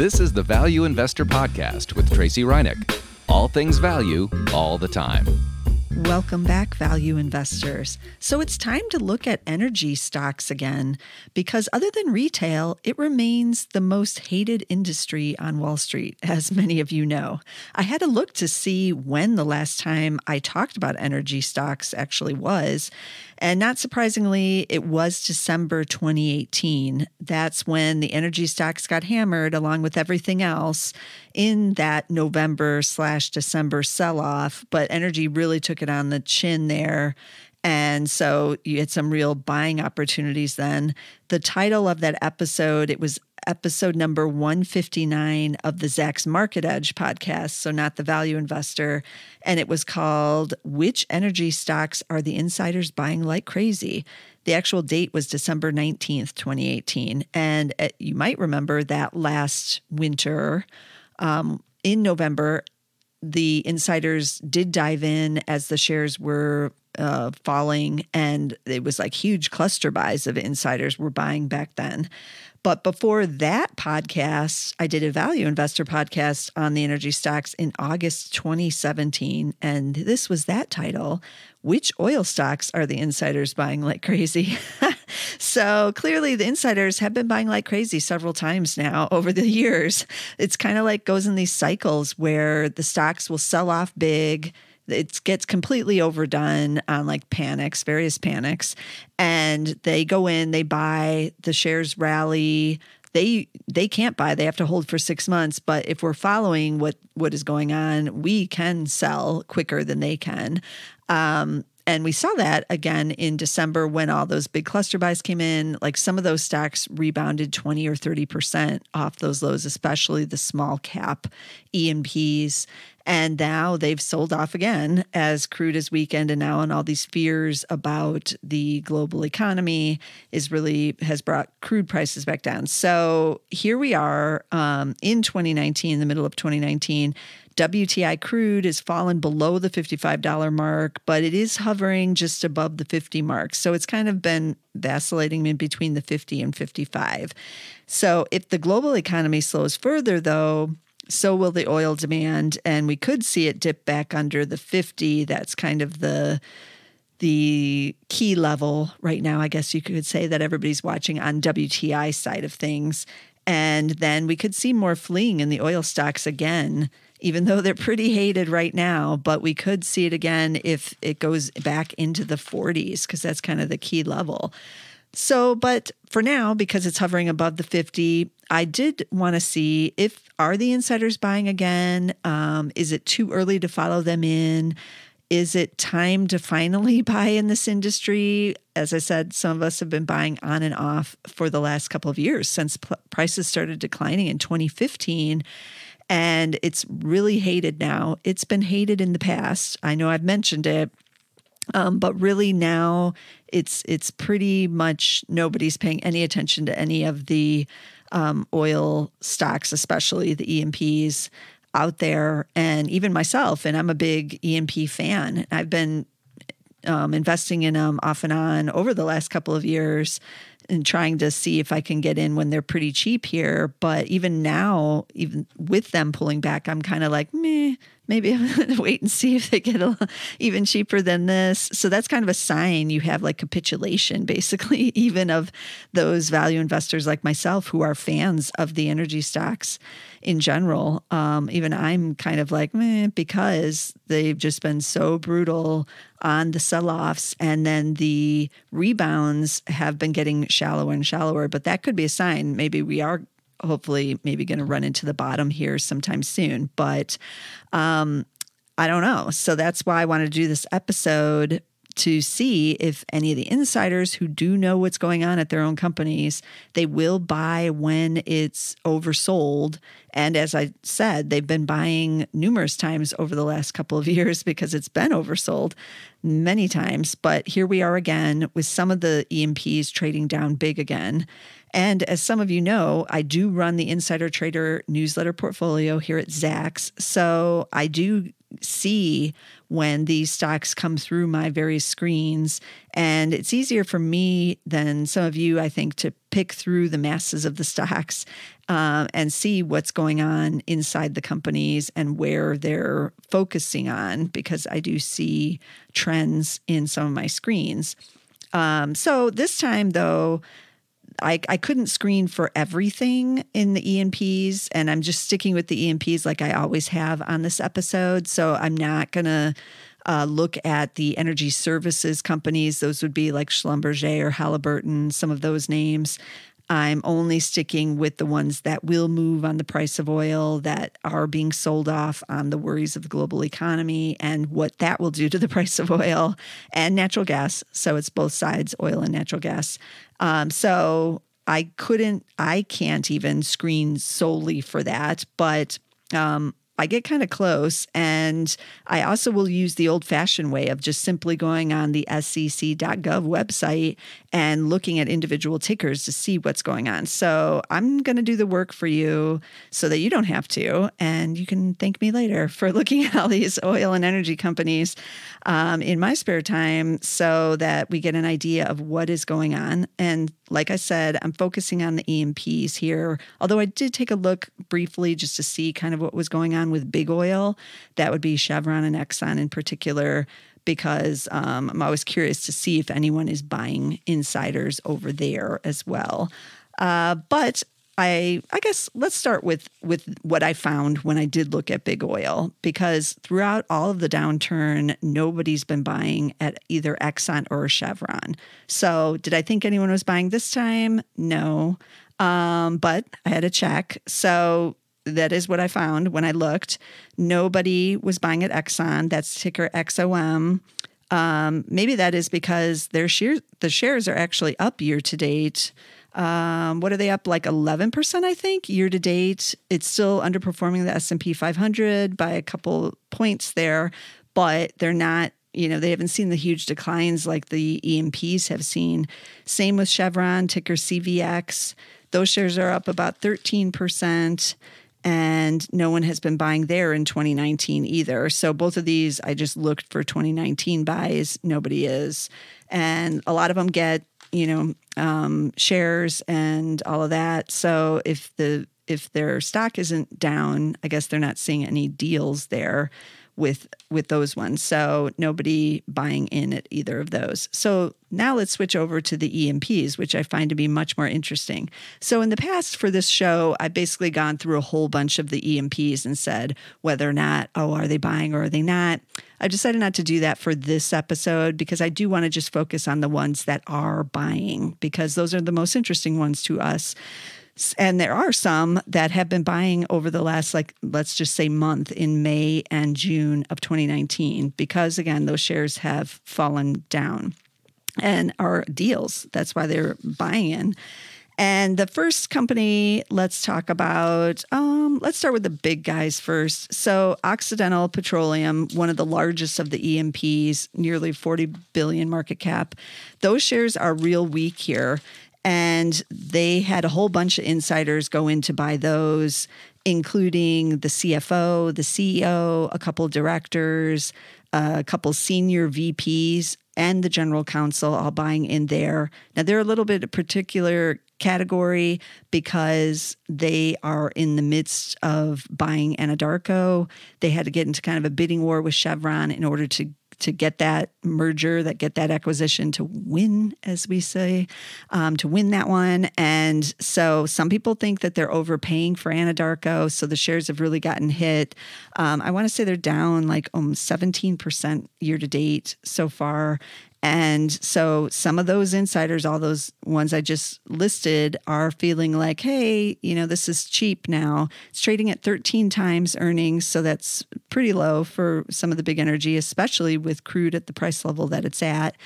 This is the Value Investor Podcast with Tracey Ryniec. All things value, all the time. Welcome back, value investors. So it's time to look at energy stocks again because, other than retail, it remains the most hated industry on Wall Street, as many of you know. I had to look to see when the last time I talked about energy stocks actually was. And not surprisingly, it was December 2018. That's when the energy stocks got hammered along with everything else in that November slash December sell off. But energy really took it on the chin there. And so you had some real buying opportunities then. The title of that episode, it was episode number 159 of the Zacks Market Edge podcast, so not the value investor. And it was called Which Energy Stocks Are the Insiders Buying Like Crazy? The actual date was December 19th, 2018. And uh, you might remember that last winter um, in November, the insiders did dive in as the shares were uh, falling, and it was like huge cluster buys of insiders were buying back then. But before that podcast, I did a value investor podcast on the energy stocks in August 2017. And this was that title Which oil stocks are the insiders buying like crazy? so clearly, the insiders have been buying like crazy several times now over the years. It's kind of like goes in these cycles where the stocks will sell off big it gets completely overdone on like panics, various panics, and they go in, they buy, the shares rally. They they can't buy; they have to hold for six months. But if we're following what what is going on, we can sell quicker than they can. Um, and we saw that again in December when all those big cluster buys came in. Like some of those stocks rebounded 20 or 30% off those lows, especially the small cap E&Ps. And now they've sold off again as crude is weakened. And now, and all these fears about the global economy is really has brought crude prices back down. So here we are um, in 2019, the middle of 2019. WTI crude has fallen below the $55 mark, but it is hovering just above the 50 mark. So it's kind of been vacillating in between the 50 and 55. So if the global economy slows further, though, so will the oil demand, and we could see it dip back under the 50. That's kind of the the key level right now. I guess you could say that everybody's watching on WTI side of things, and then we could see more fleeing in the oil stocks again even though they're pretty hated right now, but we could see it again if it goes back into the 40s, because that's kind of the key level. So, but for now, because it's hovering above the 50, I did want to see if are the insiders buying again? Um, is it too early to follow them in? Is it time to finally buy in this industry? As I said, some of us have been buying on and off for the last couple of years since p- prices started declining in 2015 and it's really hated now. It's been hated in the past. I know I've mentioned it. Um, but really now it's it's pretty much nobody's paying any attention to any of the um, oil stocks, especially the E&Ps out there, and even myself. And I'm a big E&P fan. I've been um, investing in them off and on over the last couple of years and trying to see if I can get in when they're pretty cheap here. But even now, even with them pulling back, I'm kind of like, meh, maybe I'm to wait and see if they get a, even cheaper than this. So that's kind of a sign you have like capitulation, basically, even of those value investors like myself who are fans of the energy stocks in general. Um, even I'm kind of like, meh, because they've just been so brutal on the sell offs. And then the rebounds have been getting shallower and shallower. But that could be a sign maybe we are hopefully maybe going to run into the bottom here sometime soon. But um, I don't know. So that's why I wanted to do this episode to see if any of the insiders who do know what's going on at their own companies they will buy when it's oversold and as i said they've been buying numerous times over the last couple of years because it's been oversold many times but here we are again with some of the E&Ps trading down big again and as some of you know, I do run the Insider Trader newsletter portfolio here at Zacks. So I do see when these stocks come through my various screens. And it's easier for me than some of you, I think, to pick through the masses of the stocks uh, and see what's going on inside the companies and where they're focusing on because I do see trends in some of my screens. Um, so this time, though, I, I couldn't screen for everything in the E&Ps, I'm just sticking with the E&Ps like I always have on this episode. So I'm not going to uh, look at the energy services companies. Those would be like Schlumberger or Halliburton, some of those names. I'm only sticking with the ones that will move on the price of oil, that are being sold off on the worries of the global economy and what that will do to the price of oil and natural gas. So it's both sides, oil and natural gas. Um, so I couldn't, I can't even screen solely for that, but um, I get kind of close. And I also will use the old fashioned way of just simply going on the sec.gov website and looking at individual tickers to see what's going on. So I'm going to do the work for you so that you don't have to. And you can thank me later for looking at all these oil and energy companies um, in my spare time so that we get an idea of what is going on. And like I said, I'm focusing on the E&Ps here, although I did take a look briefly just to see kind of what was going on with big oil. That would be Chevron and Exxon in particular, because um, I'm always curious to see if anyone is buying insiders over there as well. Uh, but I I guess let's start with with what I found when I did look at big oil because throughout all of the downturn nobody's been buying at either Exxon or Chevron. So did I think anyone was buying this time? No. Um, but I had to check. So that is what I found when I looked. Nobody was buying at Exxon. That's ticker XOM. Um, maybe that is because their shares the shares are actually up year to date. Um, what are they up like 11% I think year to date. It's still underperforming the S&P 500 by a couple points there, but they're not you know they haven't seen the huge declines like the E&Ps have seen. Same with Chevron ticker CVX. Those shares are up about 13% and no one has been buying there in 2019 either. So both of these I just looked for 2019 buys, nobody is. And a lot of them get you know, um, shares and all of that. So if the if their stock isn't down, I guess they're not seeing any deals there with with those ones. So nobody buying in at either of those. So now let's switch over to the E&Ps, which I find to be much more interesting. So in the past for this show, I've basically gone through a whole bunch of the E&Ps and said whether or not, oh, are they buying or are they not? I've decided not to do that for this episode because I do want to just focus on the ones that are buying because those are the most interesting ones to us and there are some that have been buying over the last like let's just say month in May and June of 2019 because again those shares have fallen down and are deals. That's why they're buying in. And the first company let's talk about um, let's start with the big guys first. So occidental petroleum one of the largest of the E&Ps nearly 40 billion market cap. Those shares are real weak here and they had a whole bunch of insiders go in to buy those, including the CFO, the CEO, a couple directors, uh, a couple senior VPs, and the general counsel all buying in there. Now, they're a little bit a particular category because they are in the midst of buying Anadarko. They had to get into kind of a bidding war with Chevron in order to to get that merger, that get that acquisition to win, as we say, um, to win that one. And so some people think that they're overpaying for Anadarko. So the shares have really gotten hit. Um, I want to say they're down like um, 17% year to date so far. And so some of those insiders, all those ones I just listed, are feeling like, hey, you know, this is cheap now. It's trading at 13 times earnings. So that's pretty low for some of the big energy, especially with crude at the price level that it's at.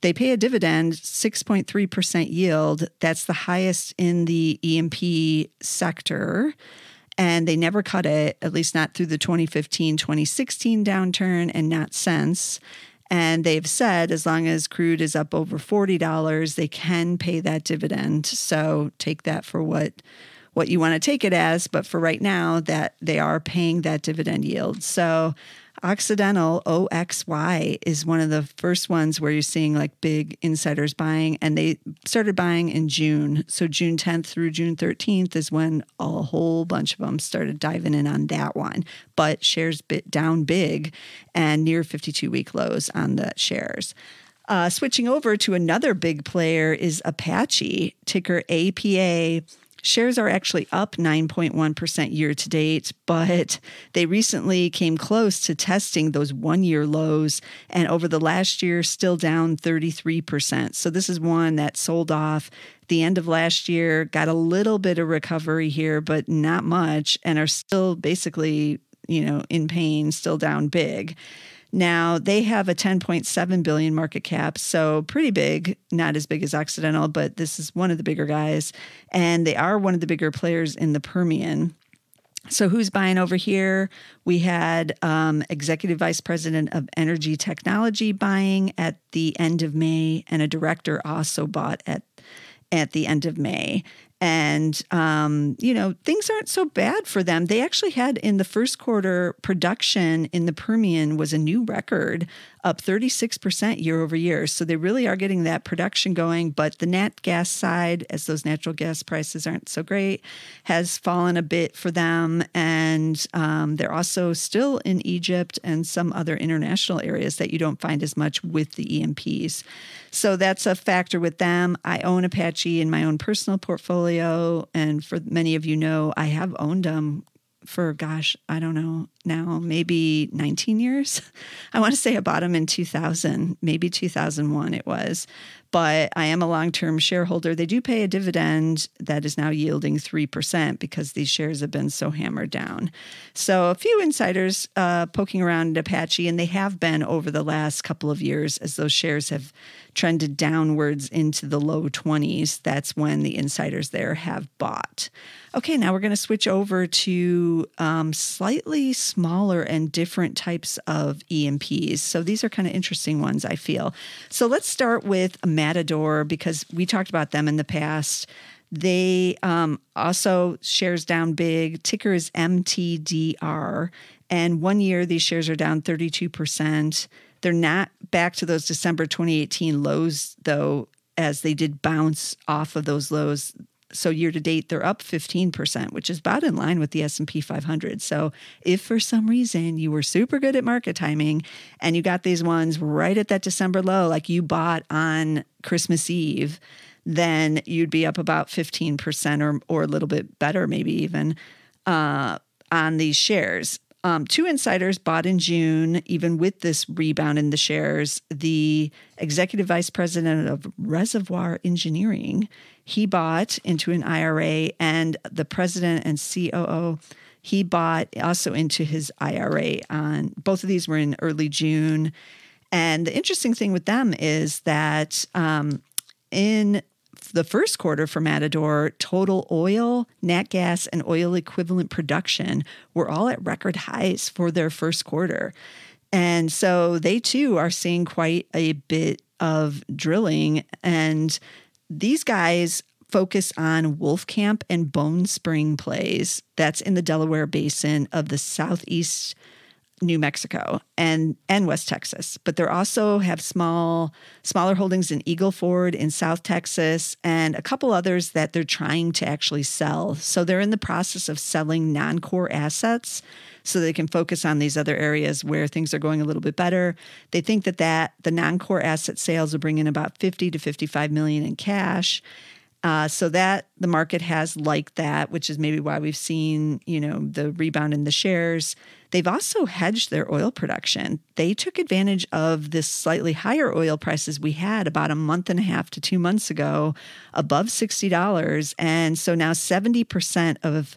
They pay a dividend, 6.3% yield. That's the highest in the E&P sector and they never cut it, at least not through the 2015 2016 downturn and not since. And they've said as long as crude is up over $40, they can pay that dividend. So take that for what what you want to take it as, but for right now that they are paying that dividend yield. So Occidental OXY is one of the first ones where you're seeing like big insiders buying, and they started buying in June. So June 10th through June 13th is when a whole bunch of them started diving in on that one. But shares bit down big and near 52 week lows on the shares. Uh, switching over to another big player is Apache, ticker APA. Shares are actually up 9.1% year to date, but they recently came close to testing those one year lows. And over the last year, still down 33%. So this is one that sold off the end of last year, got a little bit of recovery here, but not much, and are still basically, you know, in pain, still down big. Now they have a 10.7 billion market cap, so pretty big, not as big as Occidental, but this is one of the bigger guys. And they are one of the bigger players in the Permian. So, who's buying over here? We had um, Executive Vice President of Energy Technology buying at the end of May, and a director also bought at at the end of May and um, you know things aren't so bad for them. They actually had in the first quarter production in the permian was a new record up 36% year over year so they really are getting that production going but the nat gas side as those natural gas prices aren't so great has fallen a bit for them and um, they're also still in egypt and some other international areas that you don't find as much with the E&Ps so that's a factor with them. I own Apache in my own personal portfolio. And for many of you know, I have owned them for, gosh, I don't know, now maybe 19 years. I want to say I bought them in 2000, maybe 2001 it was but I am a long term shareholder. They do pay a dividend that is now yielding 3% because these shares have been so hammered down. So, a few insiders uh, poking around at Apache, and they have been over the last couple of years as those shares have trended downwards into the low 20s. That's when the insiders there have bought. Okay, now we're going to switch over to um, slightly smaller and different types of E&Ps. So, these are kind of interesting ones, I feel. So, let's start with Matador because we talked about them in the past. They um, also shares down big. Ticker is MTDR. And one year, these shares are down 32%. They're not back to those December 2018 lows, though, as they did bounce off of those lows. So year to date, they're up 15%, which is about in line with the S&P 500. So if for some reason you were super good at market timing and you got these ones right at that December low, like you bought on Christmas Eve, then you'd be up about 15% or, or a little bit better, maybe even uh, on these shares. Um, two insiders bought in June, even with this rebound in the shares. The executive vice president of Reservoir Engineering, he bought into an IRA, and the president and COO, he bought also into his IRA. On both of these were in early June, and the interesting thing with them is that um, in the first quarter for Matador, total oil, nat gas, and oil equivalent production were all at record highs for their first quarter. And so they too are seeing quite a bit of drilling. And these guys focus on Wolfcamp and Bone Spring plays. That's in the Delaware Basin of the southeast New Mexico and and West Texas, but they also have small smaller holdings in Eagle Ford in South Texas and a couple others that they're trying to actually sell. So they're in the process of selling non-core assets so they can focus on these other areas where things are going a little bit better. They think that that the non-core asset sales will bring in about 50 to 55 million in cash uh, so that the market has liked that, which is maybe why we've seen, you know, the rebound in the shares. They've also hedged their oil production. They took advantage of this slightly higher oil prices we had about a month and a half to two months ago, above $60. And so now 70% of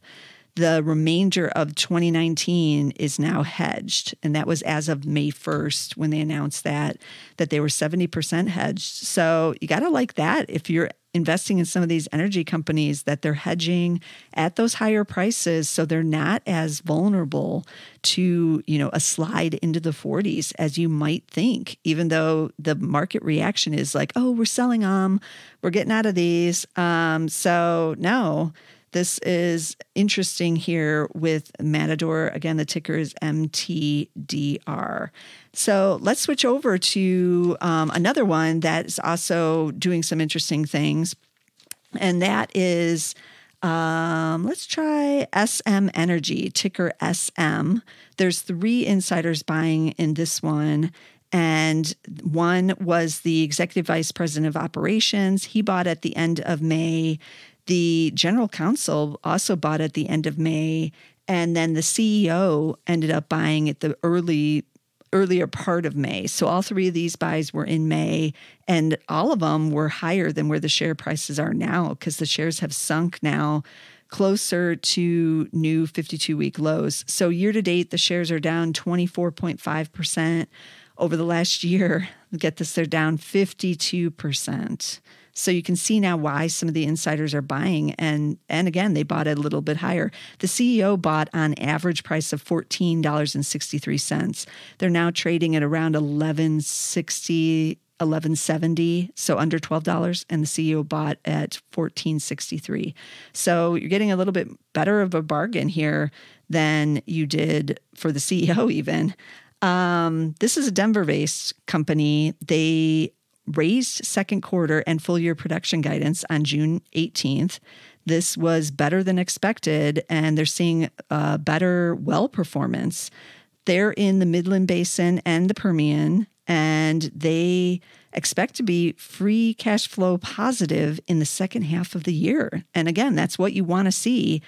the remainder of 2019 is now hedged and that was as of may 1st when they announced that that they were 70% hedged so you got to like that if you're investing in some of these energy companies that they're hedging at those higher prices so they're not as vulnerable to you know a slide into the 40s as you might think even though the market reaction is like oh we're selling them we're getting out of these. Um, so no This is interesting here with Matador. Again, the ticker is MTDR. So let's switch over to um, another one that's also doing some interesting things, and that is. Um, let's try SM Energy, ticker SM. There's three insiders buying in this one. And one was the executive vice president of operations. He bought at the end of May. The general counsel also bought at the end of May. And then the CEO ended up buying at the early earlier part of May. So all three of these buys were in May, and all of them were higher than where the share prices are now because the shares have sunk now closer to new 52 week lows. So year to date, the shares are down 24.5%. Over the last year, get this, they're down 52%. So you can see now why some of the insiders are buying. And and again they bought it a little bit higher. The CEO bought on average price of $14.63. They're now trading at around 1160 1170 so under $12 and the ceo bought at 1463 so you're getting a little bit better of a bargain here than you did for the ceo even. Um, this is a denver based company. They raised second quarter and full year production guidance on June 18th. This was better than expected, and they're seeing uh, better well performance. They're in the Midland Basin and the Permian, and they expect to be free cash flow positive in the second half of the year. And again, that's what you want to see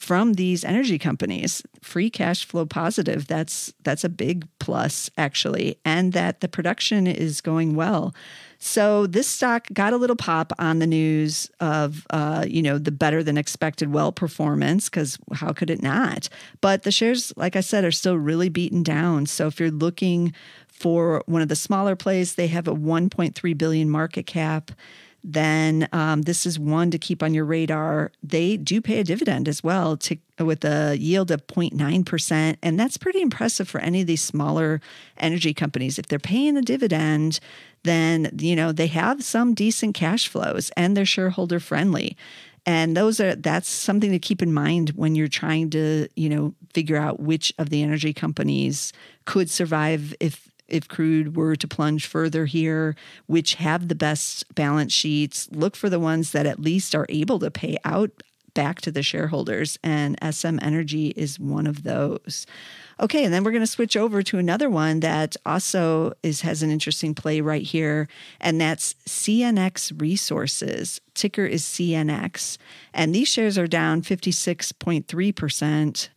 from these energy companies free cash flow positive that's that's a big plus actually and that the production is going well so this stock got a little pop on the news of uh, you know the better than expected well performance because how could it not but the shares like i said are still really beaten down so if you're looking for one of the smaller plays they have a 1.3 billion market cap then um, this is one to keep on your radar. They do pay a dividend as well to, with a yield of 0.9%. And that's pretty impressive for any of these smaller energy companies. If they're paying a dividend, then you know they have some decent cash flows and they're shareholder friendly and those are that's something to keep in mind when you're trying to you know figure out which of the energy companies could survive if if crude were to plunge further here, which have the best balance sheets. Look for the ones that at least are able to pay out back to the shareholders, and SM Energy is one of those. Okay, and then we're going to switch over to another one that also is has an interesting play right here, and that's CNX Resources. Ticker is CNX, and these shares are down 56.3 percent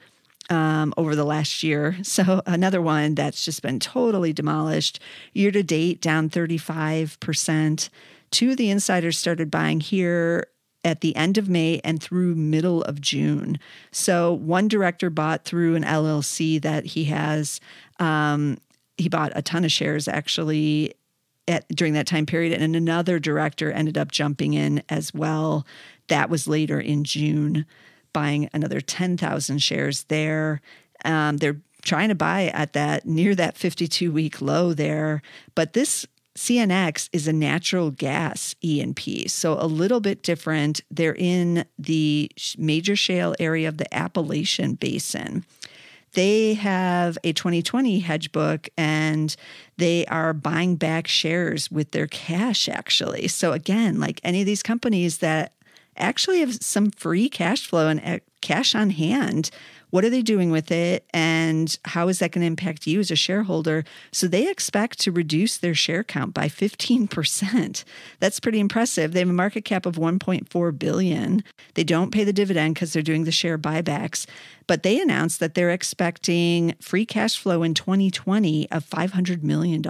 um, over the last year. So another one that's just been totally demolished. Year to date, down 35%. Two of the insiders started buying here at the end of May and through middle of June. So one director bought through an LLC that he has. Um, he bought a ton of shares actually at, during that time period, and another director ended up jumping in as well. That was later in June buying another 10,000 shares there. Um, they're trying to buy at that near that 52 week low there. But this CNX is a natural gas E&P, so a little bit different. They're in the major shale area of the Appalachian Basin. They have a 2020 hedge book and they are buying back shares with their cash, actually. So, again, like any of these companies that actually have some free cash flow and uh, cash on hand. What are they doing with it? And how is that going to impact you as a shareholder? So they expect to reduce their share count by 15%. That's pretty impressive. They have a market cap of 1.4 billion. They don't pay the dividend because they're doing the share buybacks, but they announced that they're expecting free cash flow in 2020 of $500 million.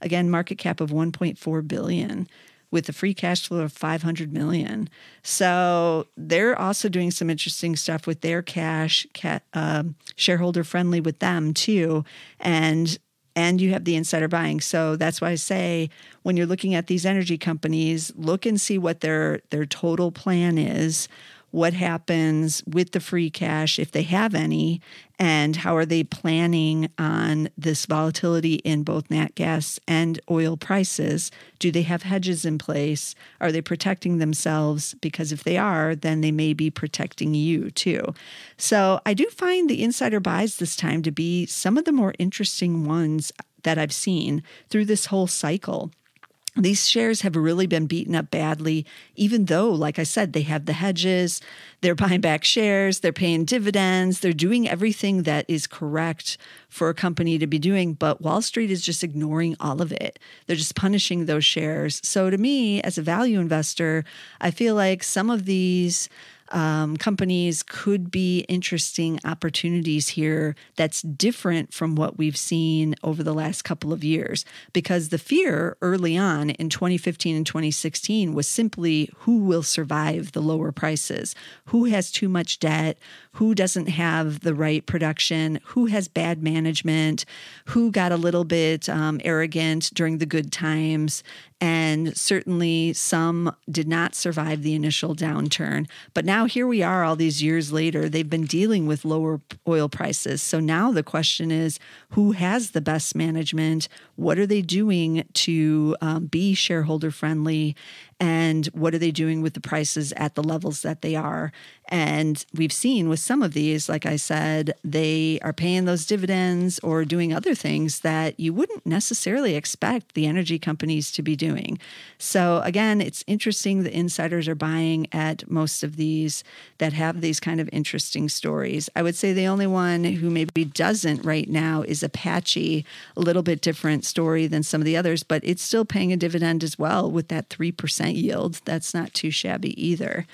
Again, market cap of 1.4 billion with a free cash flow of 500 million. So they're also doing some interesting stuff with their cash, um, shareholder friendly with them too, and and you have the insider buying. So that's why I say when you're looking at these energy companies, look and see what their their total plan is what happens with the free cash if they have any, and how are they planning on this volatility in both nat gas and oil prices? Do they have hedges in place? Are they protecting themselves? Because if they are, then they may be protecting you too. So I do find the insider buys this time to be some of the more interesting ones that I've seen through this whole cycle these shares have really been beaten up badly, even though, like I said, they have the hedges, they're buying back shares, they're paying dividends, they're doing everything that is correct for a company to be doing. But Wall Street is just ignoring all of it. They're just punishing those shares. So, to me, as a value investor, I feel like some of these um, companies could be interesting opportunities here that's different from what we've seen over the last couple of years. Because the fear early on in 2015 and 2016 was simply who will survive the lower prices, who has too much debt, who doesn't have the right production, who has bad management, who got a little bit um, arrogant during the good times. And certainly some did not survive the initial downturn. But now here we are, all these years later, they've been dealing with lower oil prices. So now the question is who has the best management? What are they doing to um, be shareholder friendly? And what are they doing with the prices at the levels that they are. And we've seen with some of these, like I said, they are paying those dividends or doing other things that you wouldn't necessarily expect the energy companies to be doing. So, again, it's interesting the insiders are buying at most of these that have these kind of interesting stories. I would say the only one who maybe doesn't right now is Apache, a little bit different story than some of the others, but it's still paying a dividend as well with that 3% yield. That's not too shabby either.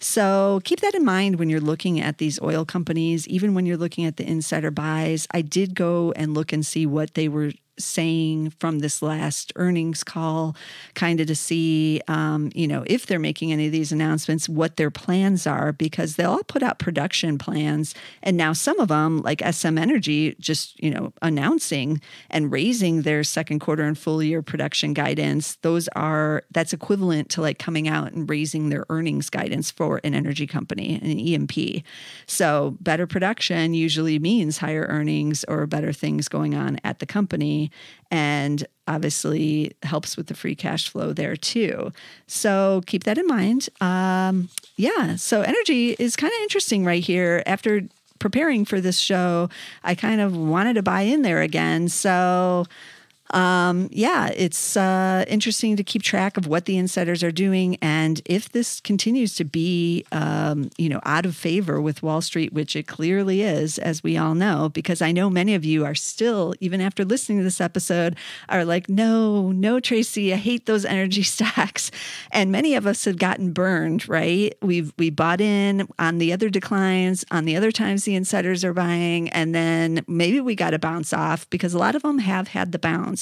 So keep that in mind when you're looking at these oil companies, even when you're looking at the insider buys. I did go and look and see what they were saying from this last earnings call, kind of to see, um, you know, if they're making any of these announcements, what their plans are, because they'll all put out production plans. And now some of them, like SM Energy, just, you know, announcing and raising their second quarter and full year production guidance. Those are, that's equivalent to like coming out and raising their earnings guidance for an energy company, an E&P. So better production usually means higher earnings or better things going on at the company and obviously helps with the free cash flow there too. So keep that in mind. Um, yeah, so energy is kind of interesting right here. After preparing for this show, I kind of wanted to buy in there again. So um, yeah, it's uh, interesting to keep track of what the insiders are doing, and if this continues to be, um, you know, out of favor with Wall Street, which it clearly is, as we all know, because I know many of you are still, even after listening to this episode, are like, no, no, Tracey, I hate those energy stocks, and many of us have gotten burned. Right? We've we bought in on the other declines, on the other times the insiders are buying, and then maybe we got to bounce off because a lot of them have had the bounce.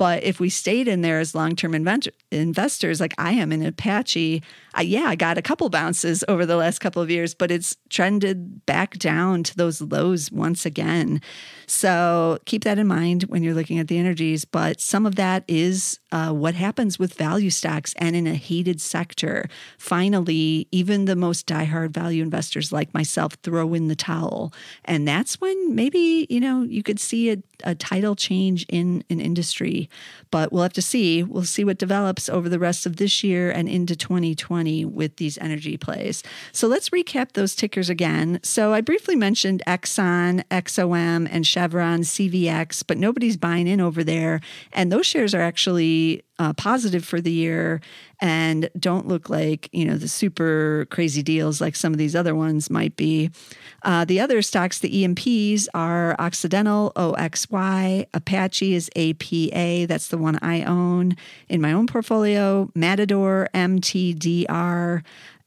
But if we stayed in there as long term investors, like I am in Apache, I, yeah, I got a couple bounces over the last couple of years, but it's trended back down to those lows once again. So keep that in mind when you're looking at the energies. But some of that is uh, what happens with value stocks and in a hated sector. Finally, even the most diehard value investors like myself throw in the towel. And that's when maybe, you know, you could see a, a title change in an industry. But we'll have to see. We'll see what develops over the rest of this year and into 2020 with these energy plays. So let's recap those tickers again. So I briefly mentioned Exxon, XOM, and Chevron, CVX, but nobody's buying in over there. And those shares are actually uh, positive for the year and don't look like you know the super crazy deals like some of these other ones might be. Uh, the other stocks, the E&Ps, are Occidental OXY, Apache is APA, that's the one I own in my own portfolio, Matador MTDR.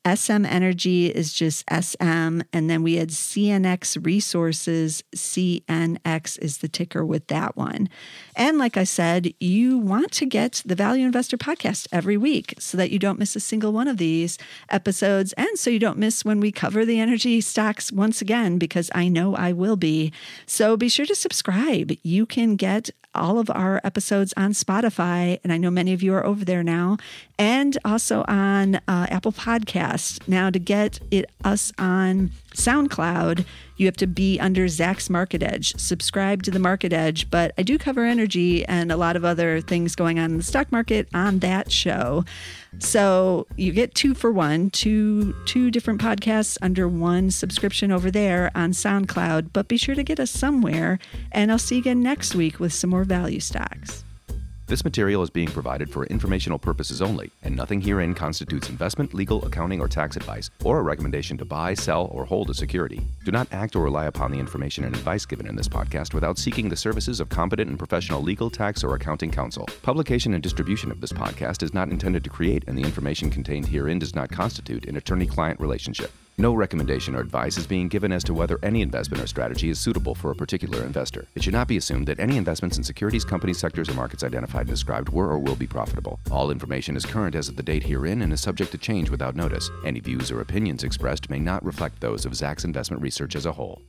SM Energy is just SM. And then we had CNX Resources. CNX is the ticker with that one. And like I said, you want to get the Value Investor podcast every week so that you don't miss a single one of these episodes. And so you don't miss when we cover the energy stocks once again, because I know I will be. So be sure to subscribe. You can get all of our episodes on Spotify. And I know many of you are over there now, and also on uh, Apple Podcasts podcast. Now, to get it us on SoundCloud, you have to be under Zacks Market Edge. Subscribe to the Market Edge, but I do cover energy and a lot of other things going on in the stock market on that show. So you get two for one, two two different podcasts under one subscription over there on SoundCloud. But be sure to get us somewhere, and I'll see you again next week with some more value stocks. This material is being provided for informational purposes only, and nothing herein constitutes investment, legal, accounting, or tax advice, or a recommendation to buy, sell, or hold a security. Do not act or rely upon the information and advice given in this podcast without seeking the services of competent and professional legal, tax, or accounting counsel. Publication and distribution of this podcast is not intended to create, and the information contained herein does not constitute an attorney client relationship. No recommendation or advice is being given as to whether any investment or strategy is suitable for a particular investor. It should not be assumed that any investments in securities, companies, sectors, or markets identified and described were or will be profitable. All information is current as of the date herein and is subject to change without notice. Any views or opinions expressed may not reflect those of Zacks Investment Research as a whole.